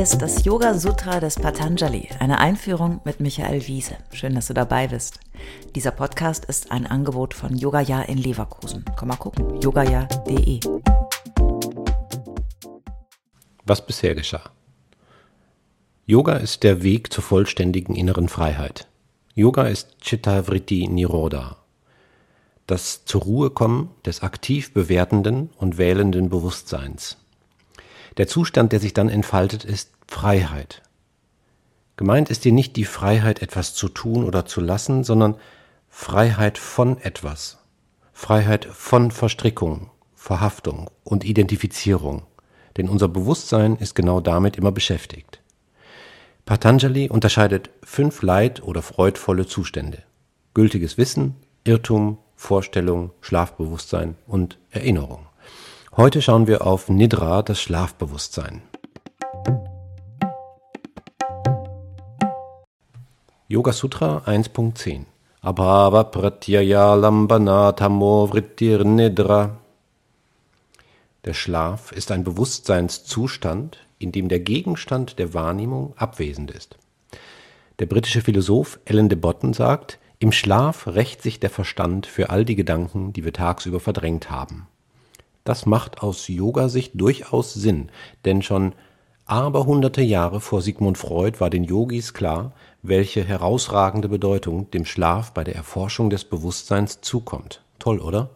Ist das Yoga Sutra des Patanjali, eine Einführung mit Michael Wiese. Schön, dass du dabei bist. Dieser Podcast ist ein Angebot von Yogaya in Leverkusen. Komm mal gucken, yogaya.de. Was bisher geschah. Yoga ist der Weg zur vollständigen inneren Freiheit. Yoga ist Chitta Vritti Nirodha, das zur Ruhe kommen des aktiv bewertenden und wählenden Bewusstseins. Der Zustand, der sich dann entfaltet, ist Freiheit. Gemeint ist hier nicht die Freiheit, etwas zu tun oder zu lassen, sondern Freiheit von etwas. Freiheit von Verstrickung, Verhaftung und Identifizierung. Denn unser Bewusstsein ist genau damit immer beschäftigt. Patanjali unterscheidet fünf leid- oder freudvolle Zustände. Gültiges Wissen, Irrtum, Vorstellung, Schlafbewusstsein und Erinnerung. Heute schauen wir auf Nidra, das Schlafbewusstsein. Yoga Sutra 1.10 Abhava pratyaya lambana tamo vrittir nidra Der Schlaf ist ein Bewusstseinszustand, in dem der Gegenstand der Wahrnehmung abwesend ist. Der britische Philosoph Alan de Botton sagt, im Schlaf rächt sich der Verstand für all die Gedanken, die wir tagsüber verdrängt haben. Das macht aus Yoga-Sicht durchaus Sinn, denn schon aberhunderte Jahre vor Sigmund Freud war den Yogis klar, welche herausragende Bedeutung dem Schlaf bei der Erforschung des Bewusstseins zukommt. Toll, oder?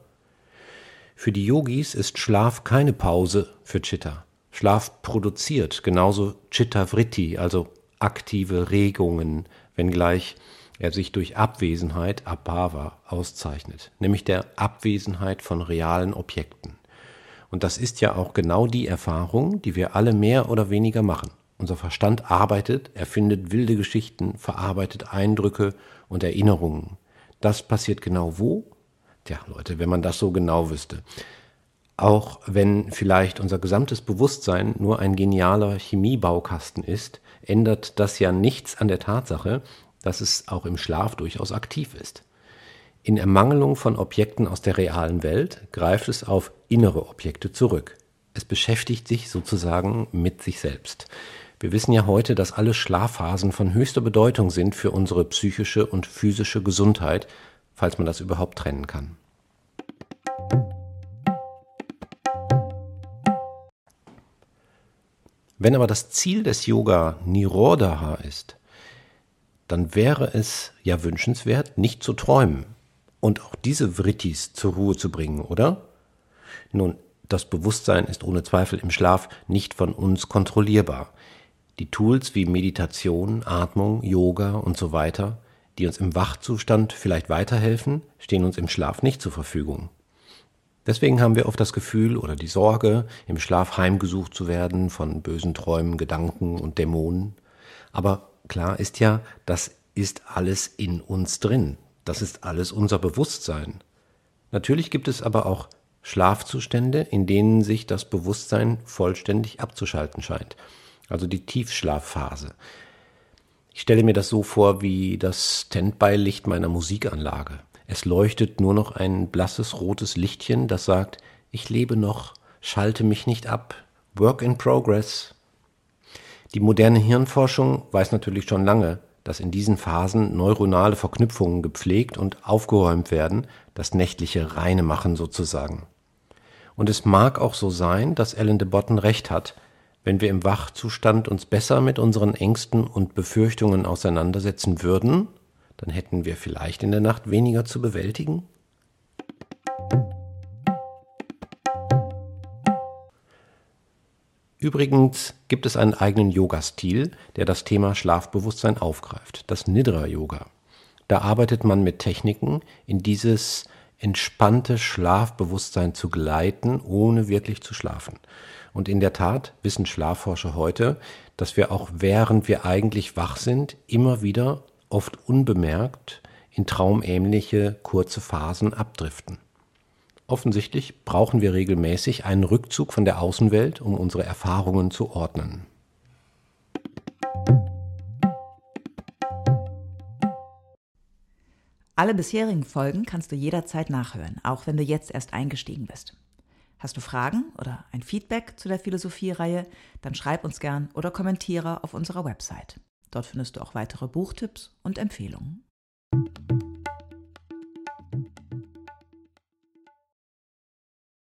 Für die Yogis ist Schlaf keine Pause für Chitta. Schlaf produziert genauso Chitta Vritti, also aktive Regungen, wenngleich er sich durch Abwesenheit, Abhava, auszeichnet, nämlich der Abwesenheit von realen Objekten. Und das ist ja auch genau die Erfahrung, die wir alle mehr oder weniger machen. Unser Verstand arbeitet, erfindet wilde Geschichten, verarbeitet Eindrücke und Erinnerungen. Das passiert genau wo? Tja, Leute, wenn man das so genau wüsste. Auch wenn vielleicht unser gesamtes Bewusstsein nur ein genialer Chemiebaukasten ist, ändert das ja nichts an der Tatsache, dass es auch im Schlaf durchaus aktiv ist. In Ermangelung von Objekten aus der realen Welt greift es auf innere Objekte zurück. Es beschäftigt sich sozusagen mit sich selbst. Wir wissen ja heute, dass alle Schlafphasen von höchster Bedeutung sind für unsere psychische und physische Gesundheit, falls man das überhaupt trennen kann. Wenn aber das Ziel des Yoga Nirodha ist, dann wäre es ja wünschenswert, nicht zu träumen, und auch diese Vrittis zur Ruhe zu bringen, oder? Nun, das Bewusstsein ist ohne Zweifel im Schlaf nicht von uns kontrollierbar. Die Tools wie Meditation, Atmung, Yoga und so weiter, die uns im Wachzustand vielleicht weiterhelfen, stehen uns im Schlaf nicht zur Verfügung. Deswegen haben wir oft das Gefühl oder die Sorge, im Schlaf heimgesucht zu werden von bösen Träumen, Gedanken und Dämonen. Aber klar ist ja, das ist alles in uns drin. Das ist alles unser Bewusstsein. Natürlich gibt es aber auch Schlafzustände, in denen sich das Bewusstsein vollständig abzuschalten scheint. Also die Tiefschlafphase. Ich stelle mir das so vor wie das Standby-Licht meiner Musikanlage. Es leuchtet nur noch ein blasses rotes Lichtchen, das sagt, ich lebe noch, schalte mich nicht ab, Work in Progress. Die moderne Hirnforschung weiß natürlich schon lange, dass in diesen Phasen neuronale Verknüpfungen gepflegt und aufgeräumt werden, das nächtliche reine Machen sozusagen. Und es mag auch so sein, dass Ellen de Botton recht hat, wenn wir im Wachzustand uns besser mit unseren Ängsten und Befürchtungen auseinandersetzen würden, dann hätten wir vielleicht in der Nacht weniger zu bewältigen? Übrigens gibt es einen eigenen Yoga-Stil, der das Thema Schlafbewusstsein aufgreift, das Nidra-Yoga. Da arbeitet man mit Techniken, in dieses entspannte Schlafbewusstsein zu gleiten, ohne wirklich zu schlafen. Und in der Tat wissen Schlafforscher heute, dass wir auch während wir eigentlich wach sind, immer wieder, oft unbemerkt, in traumähnliche kurze Phasen abdriften. Offensichtlich brauchen wir regelmäßig einen Rückzug von der Außenwelt, um unsere Erfahrungen zu ordnen. Alle bisherigen Folgen kannst du jederzeit nachhören, auch wenn du jetzt erst eingestiegen bist. Hast du Fragen oder ein Feedback zu der Philosophie-Reihe, dann schreib uns gern oder kommentiere auf unserer Website. Dort findest du auch weitere Buchtipps und Empfehlungen.